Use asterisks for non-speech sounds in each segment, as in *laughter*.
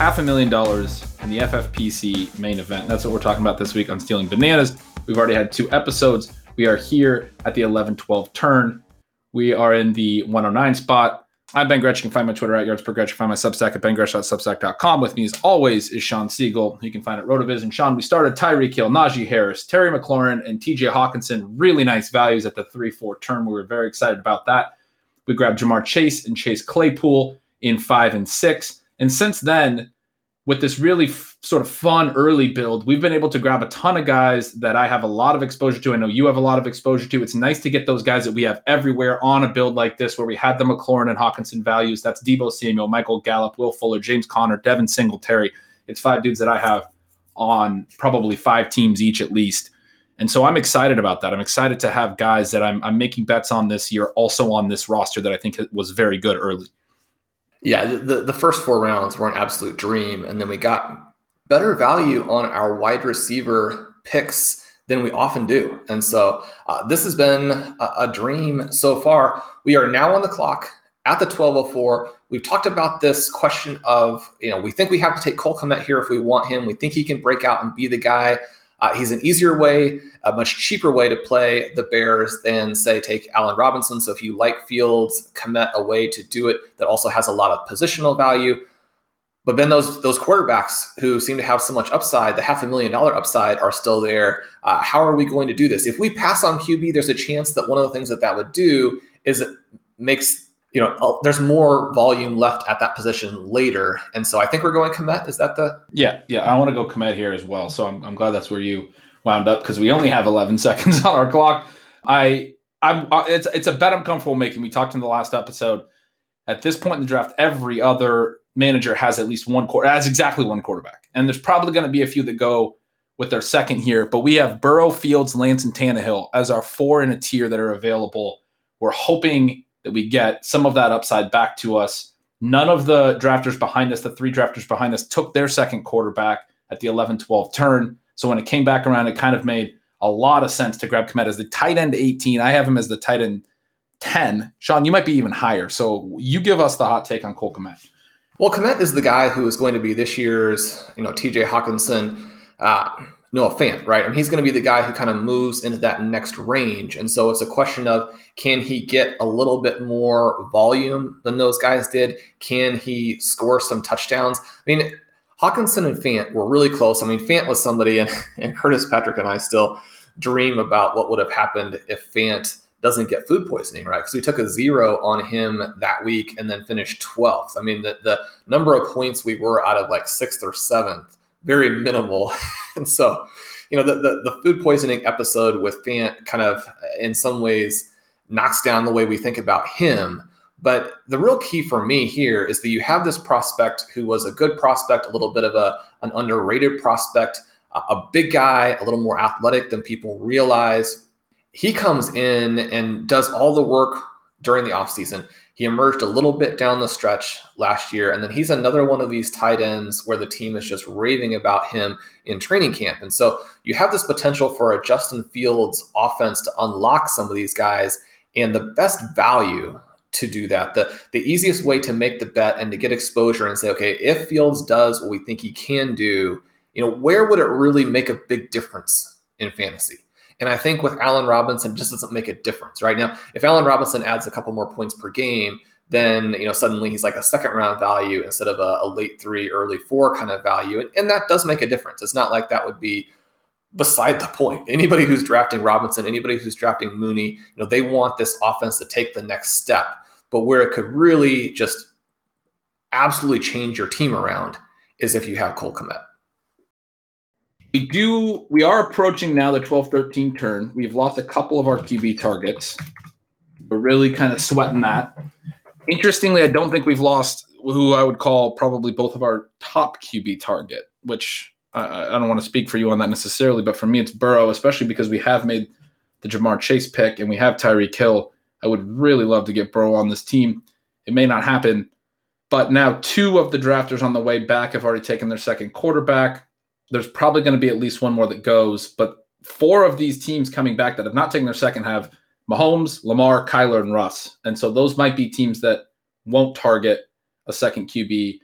half a million dollars in the FFPC main event. That's what we're talking about this week on Stealing Bananas. We've already had two episodes. We are here at the 11 12 turn. We are in the 109 spot. I'm Ben Gretch. You can find my Twitter at yards per can find my Substack at bengretch.substack.com. With me, as always, is Sean Siegele. You can find it at Rotoviz. And Shawn, we started Tyreek Hill, Najee Harris, Terry McLaurin, and TJ Hockenson. Really nice values at the 3 4 turn. We were very excited about that. We grabbed Ja'Marr Chase and Chase Claypool in five and six. And since then, with this really f- sort of fun early build, we've been able to grab a ton of guys that I have a lot of exposure to. I know you have a lot of exposure to. It's nice to get those guys that we have everywhere on a build like this, where we had the McLaurin and Hockenson values. That's Deebo Samuel, Michael Gallup, Will Fuller, James Conner, Devin Singletary. It's five dudes that I have on probably five teams each at least. And so I'm excited about that. I'm excited to have guys that I'm, I'm making bets on this year also on this roster that I think was very good early. Yeah, the, the first four rounds were an absolute dream. And then we got better value on our wide receiver picks than we often do. And so uh, this has been a, a, dream so far. We are now on the clock at the 1204. We've talked about this question of, you know, we think we have to take Cole Kmet here if we want him. We think he can break out and be the guy. Uh, he's an easier way, a much cheaper way to play the Bears than, say, take Allen Robinson. So if you like Fields, Kmet's a way to do it that also has a lot of positional value. But then those those quarterbacks who seem to have so much upside, the half a million dollar upside, are still there. Uh, how are we going to do this? If we pass on QB, there's a chance that one of the things that that would do is it makes you know, there's more volume left at that position later. And so I think we're going Kmet. Is that the? Yeah, yeah. I want to go Kmet here as well. So I'm, I'm glad that's where you wound up because we only have 11 *laughs* seconds on our clock. I, I'm, uh, it's, it's a bet I'm comfortable making. We talked in the last episode. At this point in the draft, every other manager has at least one quarter, has exactly one quarterback. And there's probably going to be a few that go with their second here, but we have Burrow, Fields, Lance, and Tannehill as our four in a tier that are available. We're hoping that we get some of that upside back to us. None of the drafters behind us, the three drafters behind us, took their second quarterback at the 11 12 turn. So when it came back around, it kind of made a lot of sense to grab Kmet as the tight end 18. I have him as the tight end 10. Sean, you might be even higher. So you give us the hot take on Cole Kmet. Well, Kmet is the guy who is going to be this year's, you know, TJ Hockenson. Uh, Noah Fant, right? I mean, he's going to be the guy who kind of moves into that next range. And so it's a question of can he get a little bit more volume than those guys did? Can he score some touchdowns? I mean, Hockenson and Fant were really close. I mean, Fant was somebody, and, and Curtis Patrick and I still dream about what would have happened if Fant doesn't get food poisoning, right? Because we took a zero on him that week and then finished 12th. I mean, the, the number of points we were out of like sixth or seventh very minimal. *laughs* and so, you know, the, the, the food poisoning episode with Fant kind of uh, in some ways knocks down the way we think about him. But the real key for me here is that you have this prospect who was a good prospect, a little bit of a an underrated prospect, a, a big guy, a little more athletic than people realize. He comes in and does all the work during the offseason. He emerged a little bit down the stretch last year, and then he's another one of these tight ends where the team is just raving about him in training camp. And so you have this potential for a Justin Fields offense to unlock some of these guys And the best value to do that, the, the easiest way to make the bet and to get exposure and say, okay, if Fields does what we think he can do, you know, where would it really make a big difference in fantasy? And I think with Allen Robinson, just doesn't make a difference right now. If Allen Robinson adds a couple more points per game, then you know suddenly he's like a second round value instead of a, a late three, early four kind of value, and, and that does make a difference. It's not like that would be beside the point. Anybody who's drafting Robinson, anybody who's drafting Mooney, you know, they want this offense to take the next step. But where it could really just absolutely change your team around is if you have Cole Kmet. We do we are approaching now the 12-13 turn. We've lost a couple of our QB targets. We're really kind of sweating that. Interestingly, I don't think we've lost who I would call probably both of our top QB target, which I, I don't want to speak for you on that necessarily, but for me, it's Burrow, especially because we have made the Ja'Marr Chase pick and we have Tyreek Hill. I would really love to get Burrow on this team. It may not happen, but now two of the drafters on the way back have already taken their second quarterback. There's probably going to be at least one more that goes, but four of these teams coming back that have not taken their second have Mahomes, Lamar, Kyler, and Russ. And so those might be teams that won't target a second QB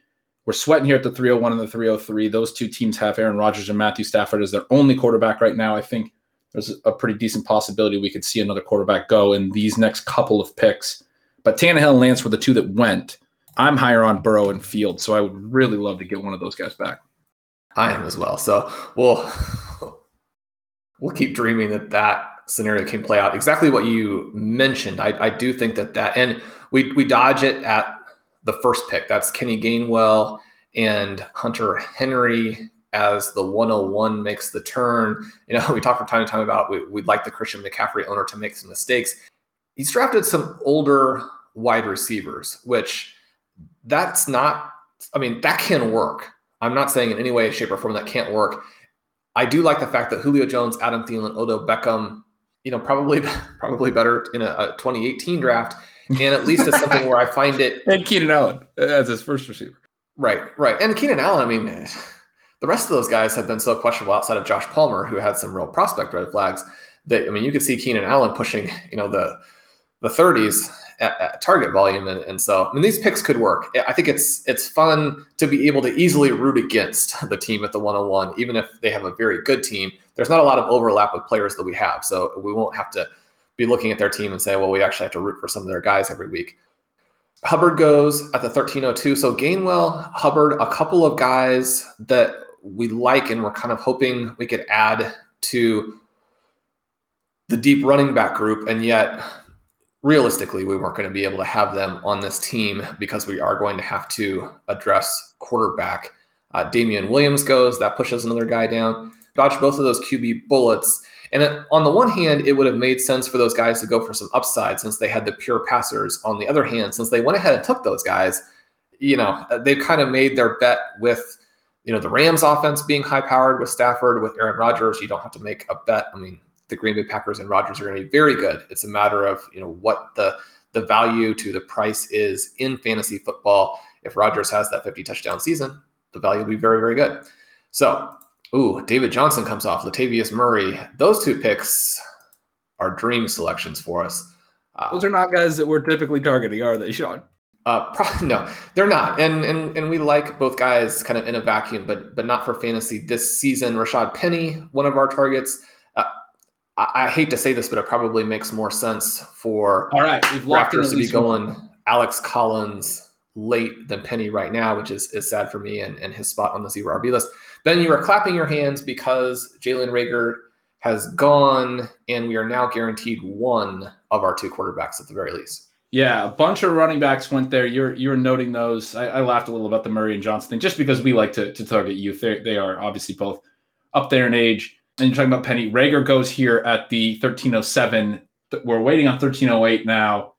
we're sweating here at the 301 and the 303. Those two teams have Aaron Rodgers and Matthew Stafford as their only quarterback right now. I think there's a pretty decent possibility we could see another quarterback go in these next couple of picks. But Tannehill and Lance were the two that went. I'm higher on Burrow and Field, so I would really love to get one of those guys back. I am as well. So we'll *laughs* we'll keep dreaming that that scenario can play out. Exactly what you mentioned. I, I do think that that and we we dodge it at the first pick. That's Kenny Gainwell and Hunter Henry as the 101 makes the turn. You know, *laughs* we talk from time to time about we, would like the Christian McCaffrey owner to make some mistakes. He's drafted some older wide receivers, which that's not, I mean, that can work. I'm not saying in any way, shape, or form that can't work. I do like the fact that Julio Jones, Adam Thielen, Odell Beckham, you know, probably *laughs* probably better in a, a 2018 draft and at least it's something where I find it. *laughs* And Keenan Allen as his first receiver. Right, right. And Keenan Allen, I mean, the rest of those guys have been so questionable outside of Josh Palmer, who had some real prospect red flags. That I mean, you could see Keenan Allen pushing, you know, the the 30s at, at target volume, and, and so I mean, these picks could work. I think it's it's fun to be able to easily root against *laughs* the team at the 101, even if they have a very good team. There's not a lot of overlap with players that we have, so we won't have to be looking at their team and say, well, we actually have to root for some of their guys every week. Hubbard goes at the 1302. So Gainwell, Hubbard, a couple of guys that we like and we're kind of hoping we could add to the deep running back group. And yet, realistically, we weren't going to be able to have them on this team because we are going to have to address quarterback. Uh, Damien Williams goes, that pushes another guy down. Dodge both of those QB bullets. And on the one hand, it would have made sense for those guys to go for some upside since they had the pure passers. On the other hand, since they went ahead and took those guys, you know, they've kind of made their bet with, you know, the Rams offense being high powered with Stafford, with Aaron Rodgers. You don't have to make a bet. I mean, the Green Bay Packers and Rodgers are going to be very good. It's a matter of, you know, what the the value to the price is in fantasy football. If Rodgers has that 50 touchdown season, the value will be very, very good. So Ooh, David Johnson comes off, Latavius Murray. Those two picks are dream selections for us. Uh, Those are not guys that we're typically targeting, are they, Sean? Uh, *laughs* probably, no, they're not. And and and we like both guys kind of in a vacuum, but but not for fantasy this season. Rashad Penny, one of our targets. I, I, hate to say this, but it probably makes more sense for all right. We've Raptors to be going one. Alex Collins late than Penny right now, which is is sad for me and, and his spot on the zero RB list. Then you are clapping your hands because Jalen Reagor has gone, and we are now guaranteed one of our two quarterbacks at the very least. Yeah, a bunch of running backs went there. You're you're noting those. I, I laughed a little about the Murray and Johnson thing, just because we like to, to target youth. They they are obviously both up there in age. And you're talking about Penny. Reagor goes here at the 1307. We're waiting on 1308 now.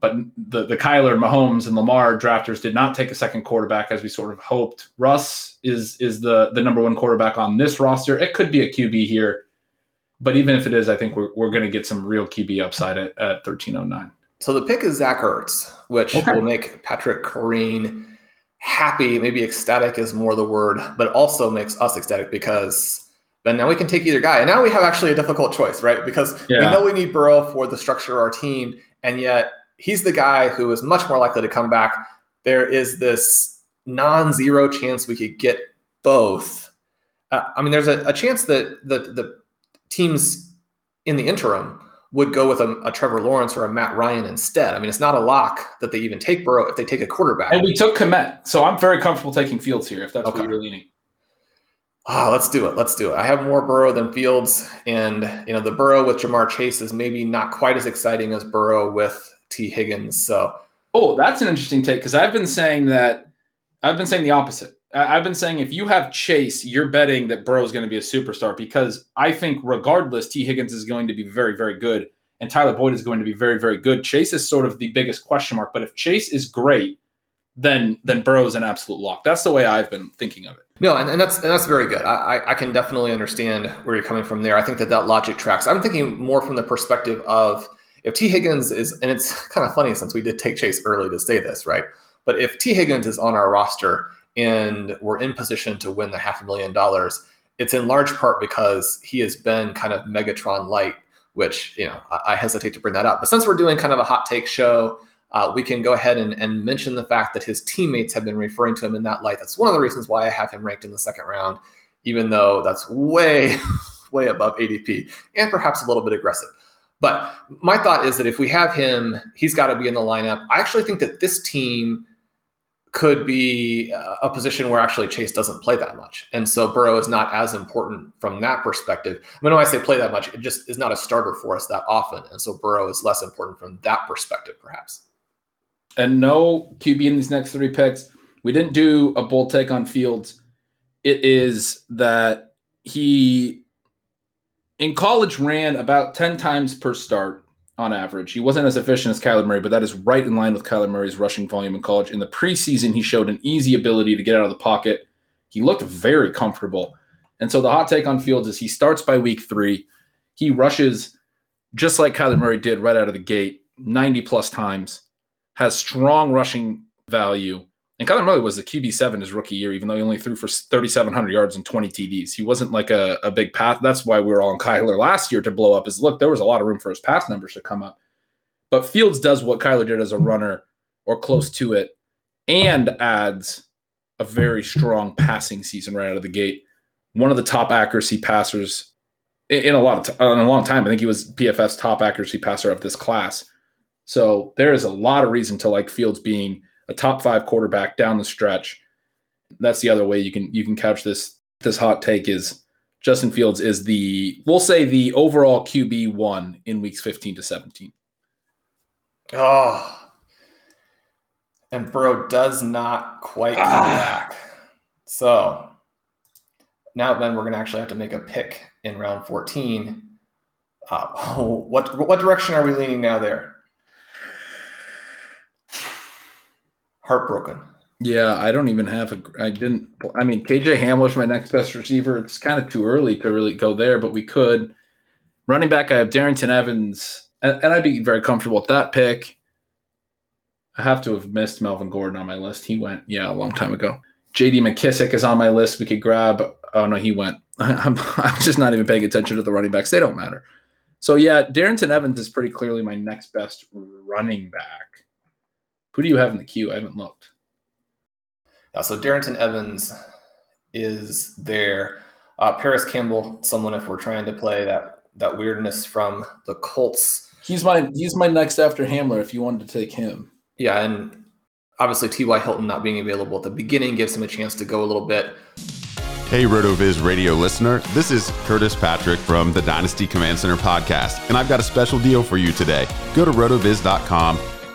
But the the Kyler, Mahomes, and Lamar drafters did not take a second quarterback as we sort of hoped. Russ is is the the number one quarterback on this roster. It could be a QB here, but even if it is, I think we're we're going to get some real QB upside at, at thirteen oh nine. So the pick is Zach Ertz, which okay. will make Patrick Kerrane happy. Maybe ecstatic is more the word, but also makes us ecstatic because then now we can take either guy. And now we have actually a difficult choice, right? Because yeah. we know we need Burrow for the structure of our team, and yet he's the guy who is much more likely to come back. There is this non-zero chance we could get both. Uh, I mean, there's a, a chance that the the teams in the interim would go with a, a, Trevor Lawrence or a Matt Ryan instead. I mean, it's not a lock that they even take Burrow if they take a quarterback. And we took Kmet, so I'm very comfortable taking Fields here if that's okay. what you're leaning. Oh, let's do it. Let's do it. I have more Burrow than Fields, and you know the Burrow with Ja'Marr Chase is maybe not quite as exciting as Burrow with Tee Higgins. So, oh, that's an interesting take because I've been saying that. I've been saying the opposite. I've been saying if you have Chase, you're betting that Burrow is going to be a superstar because I think regardless, Tee Higgins is going to be very, very good, and Tyler Boyd is going to be very, very good. Chase is sort of the biggest question mark, but if Chase is great, then then Burrow is an absolute lock. That's the way I've been thinking of it. No, and, and that's and that's very good. I, I can definitely understand where you're coming from there. I think that that logic tracks. I'm thinking more from the perspective of if Tee Higgins is, and it's *laughs* kind of funny since we did take Chase early to say this, right? But if Tee Higgins is on our roster and we're in position to win the half a million dollars, it's in large part because he has been kind of Megatron light, which you know I, I hesitate to bring that up. But since we're doing kind of a hot take show uh, we can go ahead and, and mention the fact that his teammates have been referring to him in that light. That's one of the reasons why I have him ranked in the second round, even though that's way, *laughs* way above ADP and perhaps a little bit aggressive. But my thought is that if we have him, he's got to be in the lineup. I actually think that this team could be a position where actually Chase doesn't play that much. And so Burrow is not as important from that perspective. I mean, when I say play that much, it just is not a starter for us that often. And so Burrow is less important from that perspective, perhaps and no QB in these next three picks. We didn't do a bold take on Fields. It is that he in college ran about 10 times per start on average. He wasn't as efficient as Kyler Murray, but that is right in line with Kyler Murray's rushing volume in college. In the preseason, he showed an easy ability to get out of the pocket. He looked very comfortable. And so the hot take on Fields is he starts by week three. He rushes just like Kyler Murray did right out of the gate, 90 plus times has strong rushing value. And Kyler Murray was the QB seven his rookie year, even though he only threw for 3,700 yards and 20 TDs. He wasn't like a, a big path. That's why we were all on Kyler last year to blow up his look. There was a lot of room for his pass numbers to come up. But Fields does what Kyler did as a runner or close to it and adds a very strong passing season right out of the gate. One of the top accuracy passers in a lot of t- in a long time. I think he was PFF's top accuracy passer of this class. So there is a lot of reason to like Fields being a top five quarterback down the stretch. That's the other way you can you can couch this this hot take is Justin Fields is the we'll say the overall QB one in weeks 15 to 17. Oh. And Burrow does not quite come ah. back. So now then we're gonna actually have to make a pick in round 14. Uh, *laughs* what what direction are we leaning now there? Heartbroken. Yeah, I don't even have a. I didn't. I mean, KJ Hamler's my next best receiver. It's kind of too early to really go there, but we could. Running back, I have Darrynton Evans, and, and I'd be very comfortable with that pick. I have to have missed Melvin Gordon on my list. He went, yeah, a long time ago. JD McKissic is on my list. We could grab. Oh no, he went. *laughs* I'm, I'm just not even paying attention to the running backs. They don't matter. So yeah, Darrynton Evans is pretty clearly my next best running back. Who do you have in the queue? I haven't looked. Yeah, so Darrynton Evans is there. Uh, Parris Campbell, someone if we're trying to play that that weirdness from the Colts. He's my he's my next after Hamler. If you wanted to take him, yeah, and obviously T.Y. Hilton not being available at the beginning gives him a chance to go a little bit. Hey, RotoViz radio listener. This is Curtis Patrick from the Dynasty Command Center podcast, and I've got a special deal for you today. Go to rotoviz.com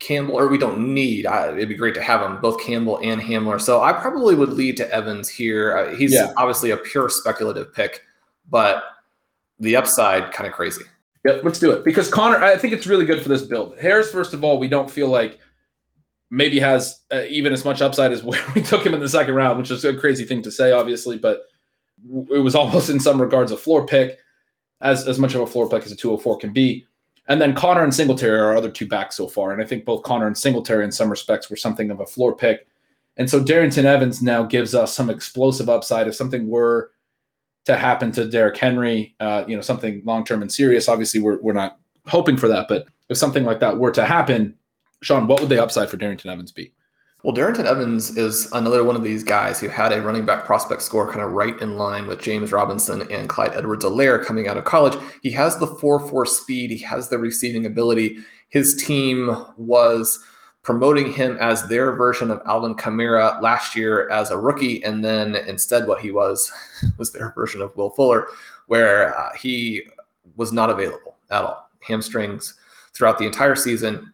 Campbell, or we don't need. I, it'd be great to have them both Campbell and Hamler. So I probably would lead to Evans here. Uh, he's yeah. obviously a pure speculative pick, but the upside kind of crazy. Yep, let's do it because Conner. I think it's really good for this build. Harris, first of all, we don't feel like maybe has uh, even as much upside as *laughs* where we took him in the second round, which is a crazy thing to say, obviously, but it was *laughs* almost in some regards a floor pick, as as much of a floor pick as a 204 can be. And then Conner and Singletary are our other two backs so far. And I think both Connor and Singletary, in some respects, were something of a floor pick. And so Darrynton Evans now gives us some explosive upside. If something were to happen to Derrick Henry, uh, you know, something long term and serious, obviously we're, we're not hoping for that. But if something like that were to happen, Sean, what would the upside for Darrynton Evans be? Well, Darrynton Evans is another one of these guys who had a running back prospect score kind of right in line with James Robinson and Clyde Edwards-Helaire coming out of college. He has the 4 4 speed, he has the receiving ability. His team was promoting him as their version of Alvin Kamara last year as a rookie. And then instead, what he was *laughs* was their version of Will Fuller, where uh, he was not available at all. Hamstrings throughout the entire season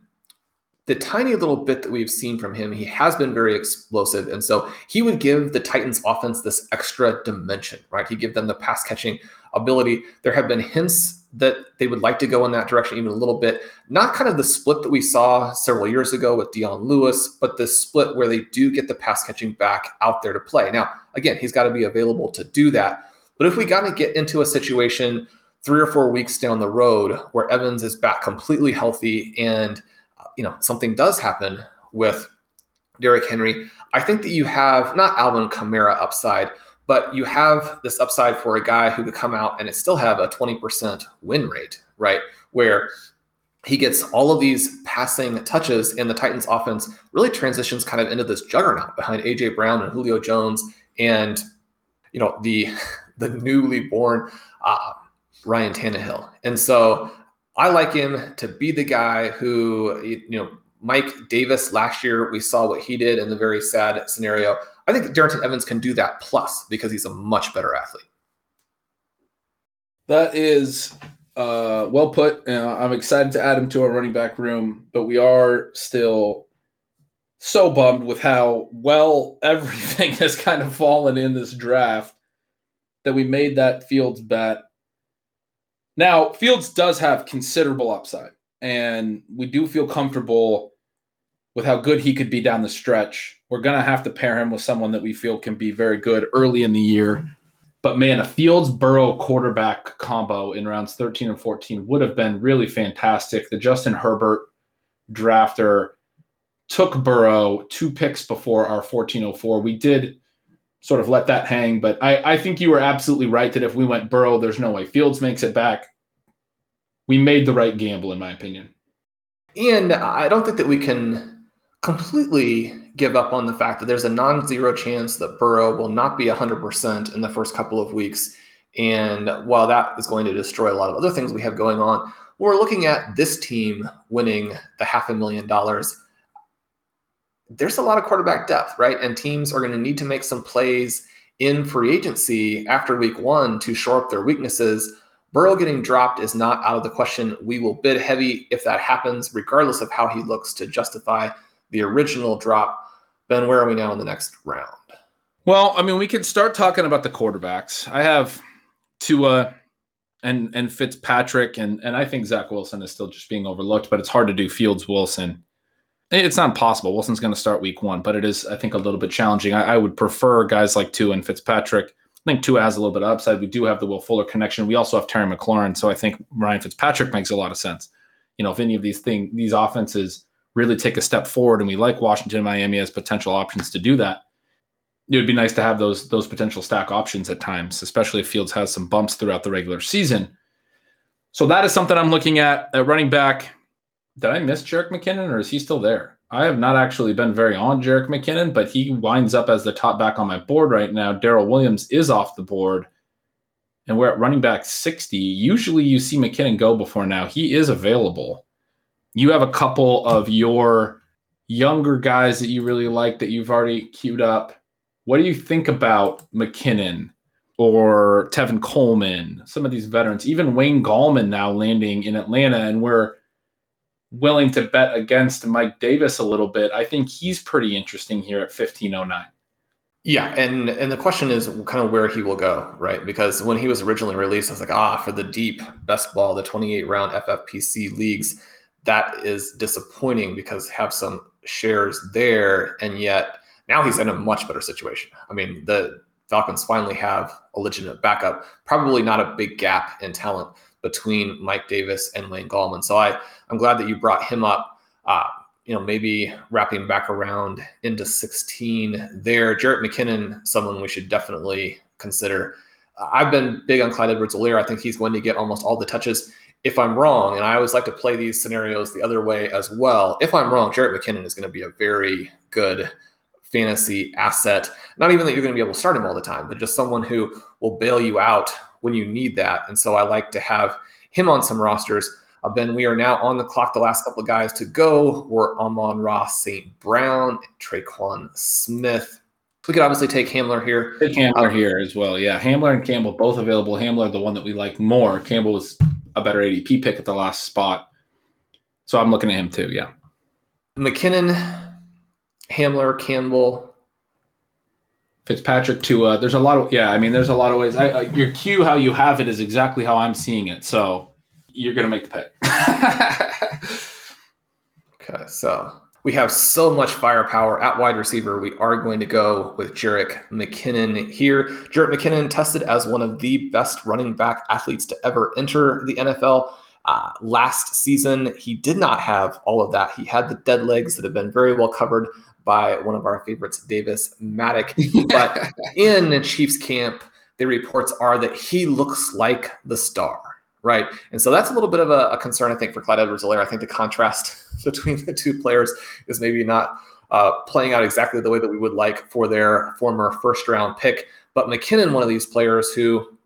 the tiny little bit that we've seen from him, he has been very explosive. And so he would give the Titans offense this extra dimension, right? He'd give them the pass catching ability. There have been hints that they would like to go in that direction even a little bit. Not kind of the split that we saw several years ago with Dion Lewis, but the split where they do get the pass catching back out there to play. Now, again, he's got to be available to do that. But if we got to get into a situation three or four weeks down the road where Evans is back completely healthy and – you know something does happen with Derrick Henry, I think that you have not Alvin Kamara upside, but you have this upside for a guy who could come out and it still have a 20% win rate, right? Where he gets all of these passing touches and the Titans offense really transitions kind of into this juggernaut behind AJ Brown and Julio Jones and you know the *laughs* the newly born uh, Ryan Tannehill. And so I like him to be the guy who, you know, Mike Davis last year, we saw what he did in the very sad scenario. I think Darrynton Evans can do that plus because he's a much better athlete. That is uh, well put. Uh, I'm excited to add him to our running back room, but we are still so bummed with how well *laughs* everything has kind of fallen in this draft that we made that Fields bet now, Fields does have considerable upside, and we do feel comfortable with how good he could be down the stretch. we're going to have to pair him with someone that we feel can be very good early in the year. But man, a Fields Burrow quarterback combo in rounds 13 and 14 would have been really fantastic. The Justin Herbert drafter took Burrow two picks before our 1404. We did sort of let that hang, but I, I think you were absolutely right that if we went Burrow, there's no way Fields makes it back. We made the right gamble, in my opinion. And I don't think that we can completely give up on the fact that there's a non zero chance that Burrow will not be 100% in the first couple of weeks. And while that is going to destroy a lot of other things we have going on, we're looking at this team winning the half a million dollars. There's a lot of quarterback depth, right? And teams are going to need to make some plays in free agency after week one to shore up their weaknesses. Burrow getting dropped is not out of the question. We will bid heavy if that happens, regardless of how he looks to justify the original drop. Ben, where are we now in the next round? Well, I mean, we can start talking about the quarterbacks. I have Tua and and Fitzpatrick, and and I think Zach Wilson is still just being overlooked, but it's hard to do Fields Wilson. It's not impossible. Wilson's going to start week one, but it is, I think, a little bit challenging. I, I would prefer guys like Tua and Fitzpatrick. I think Tua has a little bit of upside. We do have the Will Fuller connection. We also have Terry McLaurin, so I think Ryan Fitzpatrick makes a lot of sense. You know, if any of these things, these offenses really take a step forward, and we like Washington and Miami as potential options to do that. It would be nice to have those those potential stack options at times, especially if Fields has some bumps throughout the regular season. So that is something I'm looking at. At running back, did I miss Jerick McKinnon, or is he still there? I have not actually been very on Jerick McKinnon, but he winds up as the top back on my board right now. Darrel Williams is off the board, and we're at running back 60. Usually you see McKinnon go before now. He is available you have a couple of your younger guys that you really like that you've already queued up. What do you think about McKinnon or Tevin Coleman, some of these veterans, even Wayne Gallman now landing in Atlanta, and we're willing to bet against Mike Davis a little bit. I think he's pretty interesting here at 1509. Yeah, and and the question is kind of where he will go, right? Because when he was originally released, I was like, ah, for the deep best ball, the 28 round FFPC leagues, that is disappointing because have some shares there, and yet now he's in a much better situation. I mean, the Falcons finally have a legitimate backup. Probably not a big gap in talent between Mike Davis and Wayne Gallman. So I I'm glad that you brought him up. Uh, you know, maybe wrapping back around into 16 there. Jerick McKinnon, someone we should definitely consider. I've been big on Clyde Edwards-Helaire. I think he's going to get almost all the touches if I'm wrong, and I always like to play these scenarios the other way as well. If I'm wrong, Jerick McKinnon is going to be a very good fantasy asset. Not even that you're going to be able to start him all the time, but just someone who will bail you out when you need that. And so I like to have him on some rosters. Uh, ben, we are now on the clock. The last couple of guys to go were Amon-Ra, St. Brown, Tre'Quan Smith. We could obviously take Hamler here. Take Hamler here as well. Yeah, Hamler and Campbell both available. Hamler, the one that we like more. Campbell was a better ADP pick at the last spot. So I'm looking at him too. Yeah. McKinnon, Hamler, Campbell, Fitzpatrick to uh there's a lot of yeah I mean there's a lot of ways I, uh, your cue how you have it is exactly how I'm seeing it so you're gonna make the pick *laughs* okay so we have so much firepower at wide receiver. We are going to go with Jerick McKinnon here. Jerick McKinnon tested as one of the best running back athletes to ever enter the NFL. Uh, last season, he did not have all of that. He had the dead legs that have been very well covered by one of our favorites, Davis Mattek. *laughs* but in Chiefs camp, the reports are that he looks like the star right? And so that's a little bit of a, a concern, I think, for Clyde Edwards-Helaire. I think the contrast *laughs* between the two players is maybe not uh, playing out exactly the way that we would like for their former first round pick. But McKinnon, one of these players who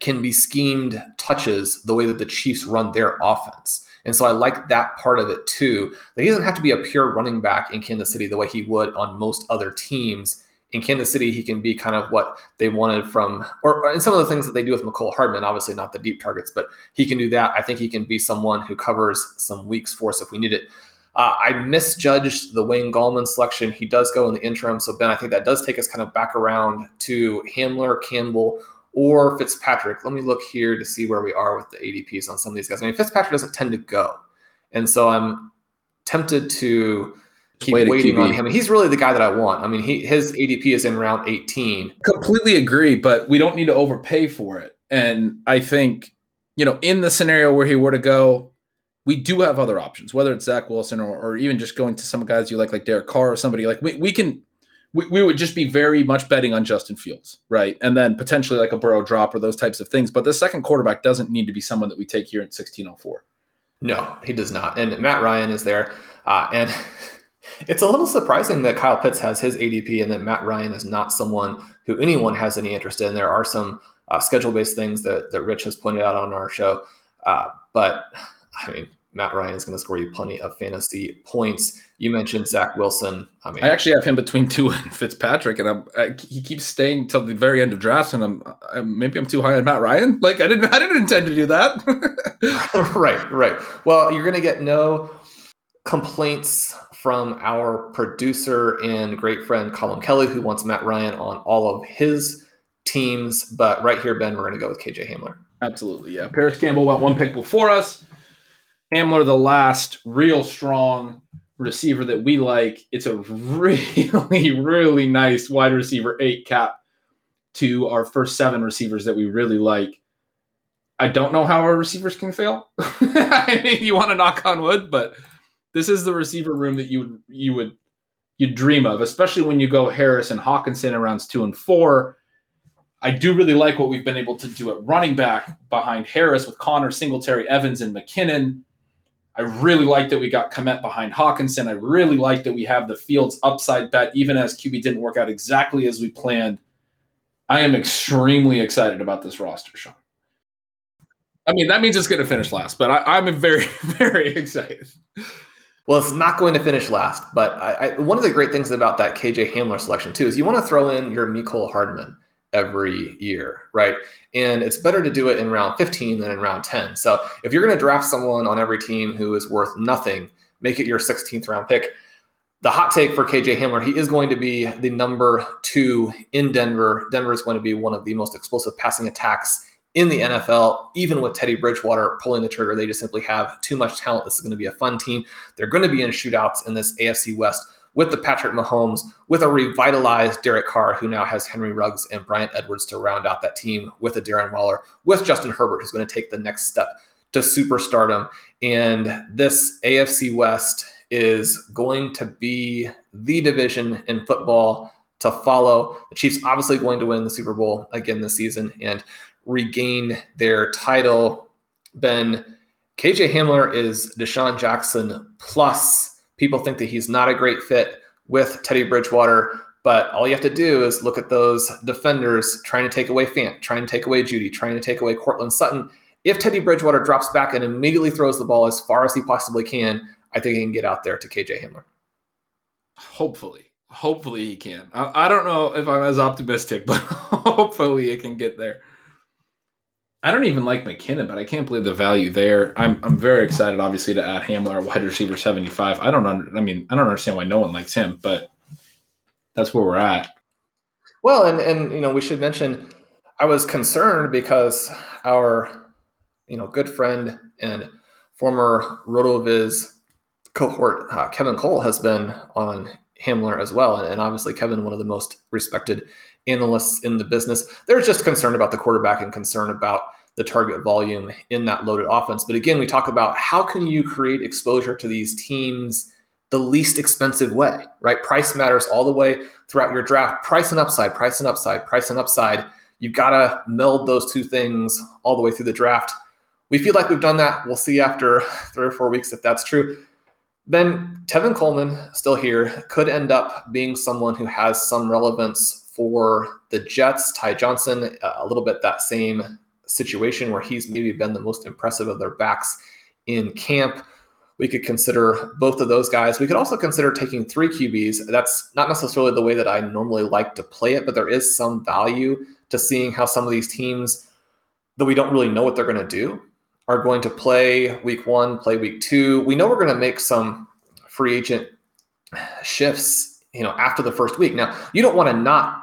can be schemed touches the way that the Chiefs run their offense. And so I like that part of it too. That he doesn't have to be a pure running back in Kansas City the way he would on most other teams in Kansas City, he can be kind of what they wanted from, or, or in some of the things that they do with Mecole Hardman, obviously not the deep targets, but he can do that. I think he can be someone who covers some weeks for us if we need it. Uh, I misjudged the Wayne Gallman selection. He does go in the interim. So, Ben, I think that does take us kind of back around to Hamler, Campbell, or Fitzpatrick. Let me look here to see where we are with the ADPs on some of these guys. I mean, Fitzpatrick doesn't tend to go. And so I'm tempted to keep waiting on him. He's really the guy that I want. I mean, he his ADP is in round 18. Completely agree, but we don't need to overpay for it. And I think, you know, in the scenario where he were to go, we do have other options, whether it's Zach Wilson or, or even just going to some guys you like, like Derek Carr or somebody like we, we can we, we would just be very much betting on Justin Fields, right? And then potentially like a Burrow drop or those types of things. But the second quarterback doesn't need to be someone that we take here at 1604. No, he does not. And Matt Ryan is there. Uh, and *laughs* it's a little surprising that Kyle Pitts has his ADP and that Matt Ryan is not someone who anyone has any interest in. There are some uh, schedule based things that, that Rich has pointed out on our show. Uh, but I mean, Matt Ryan is going to score you plenty of fantasy points. You mentioned Zach Wilson. I mean, I actually have him between *laughs* Tua and Fitzpatrick, and I'm I, he keeps staying till the very end of drafts, and I'm, I'm, maybe I'm too high on Matt Ryan. Like I didn't I didn't intend to do that. *laughs* *laughs* right, right. Well, you're going to get no complaints from our producer and great friend Colin Kelly, who wants Matt Ryan on all of his teams. But right here, Ben, we're going to go with KJ Hamler. Absolutely, yeah. Parris Campbell went one pick before us. Hamler, the last real strong receiver that we like. It's a *laughs* really, really nice wide receiver eight cap to our first seven receivers that we really like. I don't know how our receivers can fail. *laughs* I mean, you want to knock on wood, but this is the receiver room that you would you would you dream of, especially when you go Harris and Hockenson in rounds two and four. I do really like what we've been able to do at running back behind Harris with Conner, Singletary, Evans, and McKinnon. I really like that we got Kmet behind Hockenson. I really like that we have the Fields upside bet, even as QB didn't work out exactly as we planned. I am extremely excited about this roster, Sean. I mean, that means it's going to finish last, but I, am very, *laughs* very excited. Well, it's not going to finish last, but I, I, one of the great things about that KJ Hamler selection too is you want to throw in your Mecole Hardman every year, right? And it's better to do it in round 15 than in round 10. So if you're going to draft someone on every team who is worth nothing, make it your 16th round pick. The hot take for KJ Hamler, he is going to be the number two in Denver. Denver is going to be one of the most explosive passing attacks in the NFL, even with Teddy Bridgewater pulling the trigger. They just simply have too much talent. This is going to be a fun team. They're going to be in shootouts in this AFC West with the Patrick Mahomes, with a revitalized Derek Carr, who now has Henry Ruggs and Bryan Edwards to round out that team, with a Darren Waller, with Justin Herbert, who's going to take the next step to superstardom. And this AFC West is going to be the division in football to follow. The Chiefs obviously going to win the Super Bowl again this season and regain their title. Ben KJ Hamler is DeSean Jackson plus people think that he's not a great fit with Teddy Bridgewater. But all you have to do is look at those defenders trying to take away Fant, trying to take away Jeudy, trying to take away Courtland Sutton. If Teddy Bridgewater drops back and immediately throws the ball as far as he possibly can, I think he can get out there to KJ Hamler. Hopefully. Hopefully he can. I, I don't know if I'm as optimistic, *laughs* but hopefully it can get there. I don't even like McKinnon, but I can't believe the value there. I'm I'm very excited, obviously, to add Hamler, wide receiver 75. I don't under, I mean, I don't understand why no one likes him, but that's where we're at. Well, and and you know, we should mention I was concerned because our you know good friend and former RotoViz cohort uh, Kevin Cole has been on Hamler as well, and, and obviously Kevin, one of the most respected analysts in the business. They're just concerned about the quarterback and concerned about the target volume in that loaded offense. But again, we talk about how can you create exposure to these teams the least expensive way, right? Price matters all the way throughout your draft. Price and upside, price and upside, price and upside. You've got to meld those two things all the way through the draft. We feel like we've done that. We'll see after *laughs* three or four weeks if that's true. Then Tevin Coleman, still here, could end up being someone who has some relevance for the Jets, Ty Johnson, uh, a little bit that same situation where he's maybe been the most impressive of their backs in camp. We could consider both of those guys. We could also consider taking three QBs. That's not necessarily the way that I normally like to play it, but there is some value to seeing how some of these teams, though we don't really know what they're going to do, are going to play week one, play week two. We know we're going to make some free agent shifts, you know, after the first week. Now, you don't want to not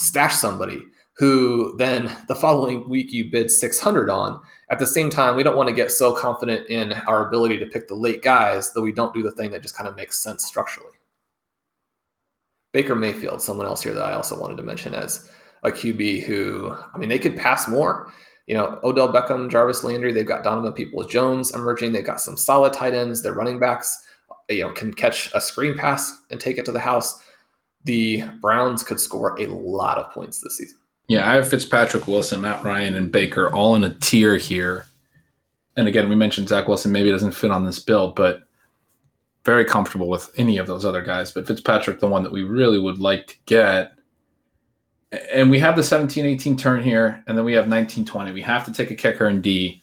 stash somebody who then the following week you bid 600 on. At the same time, we don't want to get so confident in our ability to pick the late guys that we don't do the thing that just kind of makes sense structurally. Baker Mayfield, someone else here that I also wanted to mention as a QB who, I mean, they could pass more. You know, Odell Beckham, Jarvis Landry, they've got Donovan Peoples Jones emerging. They've got some solid tight ends. Their running backs, you know, can catch a screen pass and take it to the house. The Browns could score a lot of points this season. Yeah, I have Fitzpatrick Wilson, Matt Ryan, and Baker all in a tier here. And again, we mentioned Zach Wilson maybe doesn't fit on this bill, but very comfortable with any of those other guys. But Fitzpatrick, the one that we really would like to get and we have the 17 18 turn here, and then we have 19 20. We have to take a kicker in D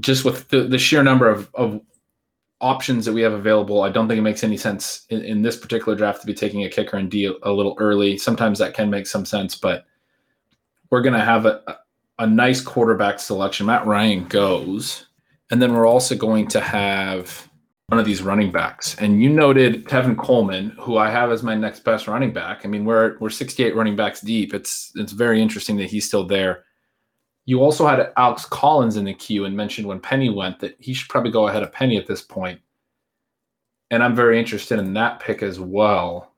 just with the, the sheer number of, of options that we have available. I don't think it makes any sense in, in this particular draft to be taking a kicker in D a, a, little early. Sometimes that can make some sense, but we're going to have a, a nice quarterback selection. Matt Ryan goes, and then we're also going to have one of these running backs. And you noted Tevin Coleman, who I have as my next best running back. I mean, we're we're 68 running backs deep. It's it's very interesting that he's still there. You also had Alex Collins in the queue and mentioned when Penny went that he should probably go ahead of Penny at this point. And I'm very interested in that pick as well.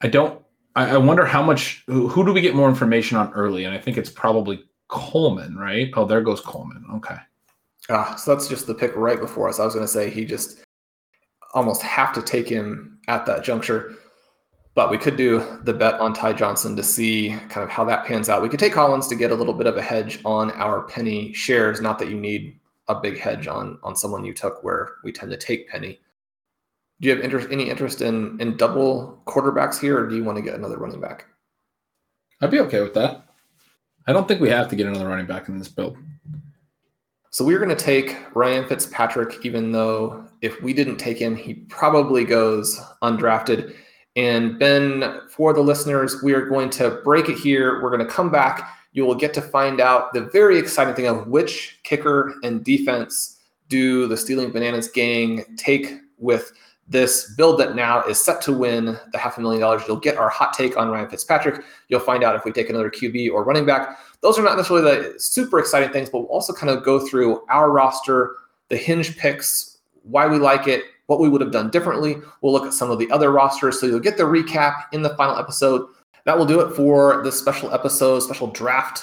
I don't I, I wonder how much who, who do we get more information on early? And I think it's probably Coleman, right? Oh, there goes Coleman. Okay. Ah, so that's just the pick right before us. I was going to say he just almost have to take him at that juncture. But we could do the bet on Ty Johnson to see kind of how that pans out. We could take Collins to get a little bit of a hedge on our penny shares. Not that you need a big hedge on on someone you took where we tend to take penny. Do you have interest, any interest in in double quarterbacks here, or do you want to get another running back? I'd be okay with that. I don't think we have to get another running back in this build. So we're going to take Ryan Fitzpatrick, even though if we didn't take him, he probably goes undrafted. And Ben, for the listeners, we are going to break it here. We're going to come back. You will get to find out the very exciting thing of which kicker and defense do the Stealing Bananas gang take with this build that now is set to win the half a million dollars. You'll get our hot take on Ryan Fitzpatrick. You'll find out if we take another QB or running back. Those are not necessarily the super exciting things, but we'll also kind of go through our roster, the hinge picks, why we like it, what we would have done differently. We'll look at some of the other rosters. So you'll get the recap in the final episode. That will do it for this special episode, special draft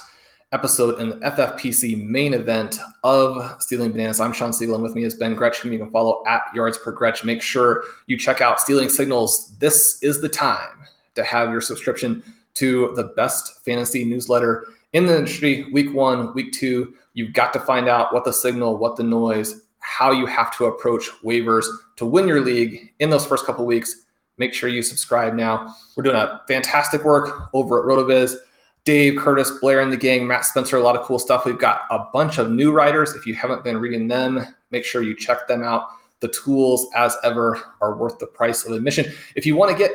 episode in the FFPC main event of Stealing Bananas. I'm Shawn Siegele, and with me is Ben Gretch, whom you can follow at Yards Per Gretch. Make sure you check out Stealing Signals. This is the time to have your subscription to the best fantasy newsletter in the industry. Week one, week two, you've got to find out what the signal, what the noise, how you have to approach waivers to win your league in those first couple weeks. Make sure you subscribe now. We're doing a fantastic work over at RotoViz. Dave, Curtis, Blair, and the gang, Matt Spencer, a lot of cool stuff. We've got a bunch of new writers. If you haven't been reading them, make sure you check them out. The tools, as ever, are worth the price of admission. If you want to get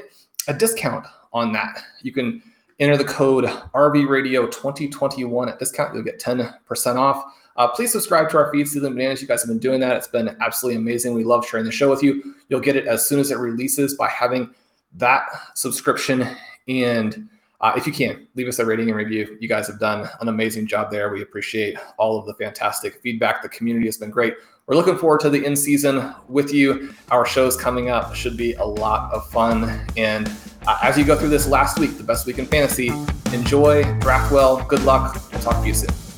a discount on that, you can enter the code RV Radio 2021 at discount. You'll get 10% off. Uh, please subscribe to our feed, Stealing Bananas. You guys have been doing that. It's been absolutely amazing. We love sharing the show with you. You'll get it as soon as it releases by having that subscription and uh, if you can, leave us a rating and review. You guys have done an amazing job there. We appreciate all of the fantastic feedback. The community has been great. We're looking forward to the in season with you. Our shows coming up should be a lot of fun. And uh, as you go through this last week, the best week in fantasy, enjoy, draft well, good luck. We'll talk to you soon.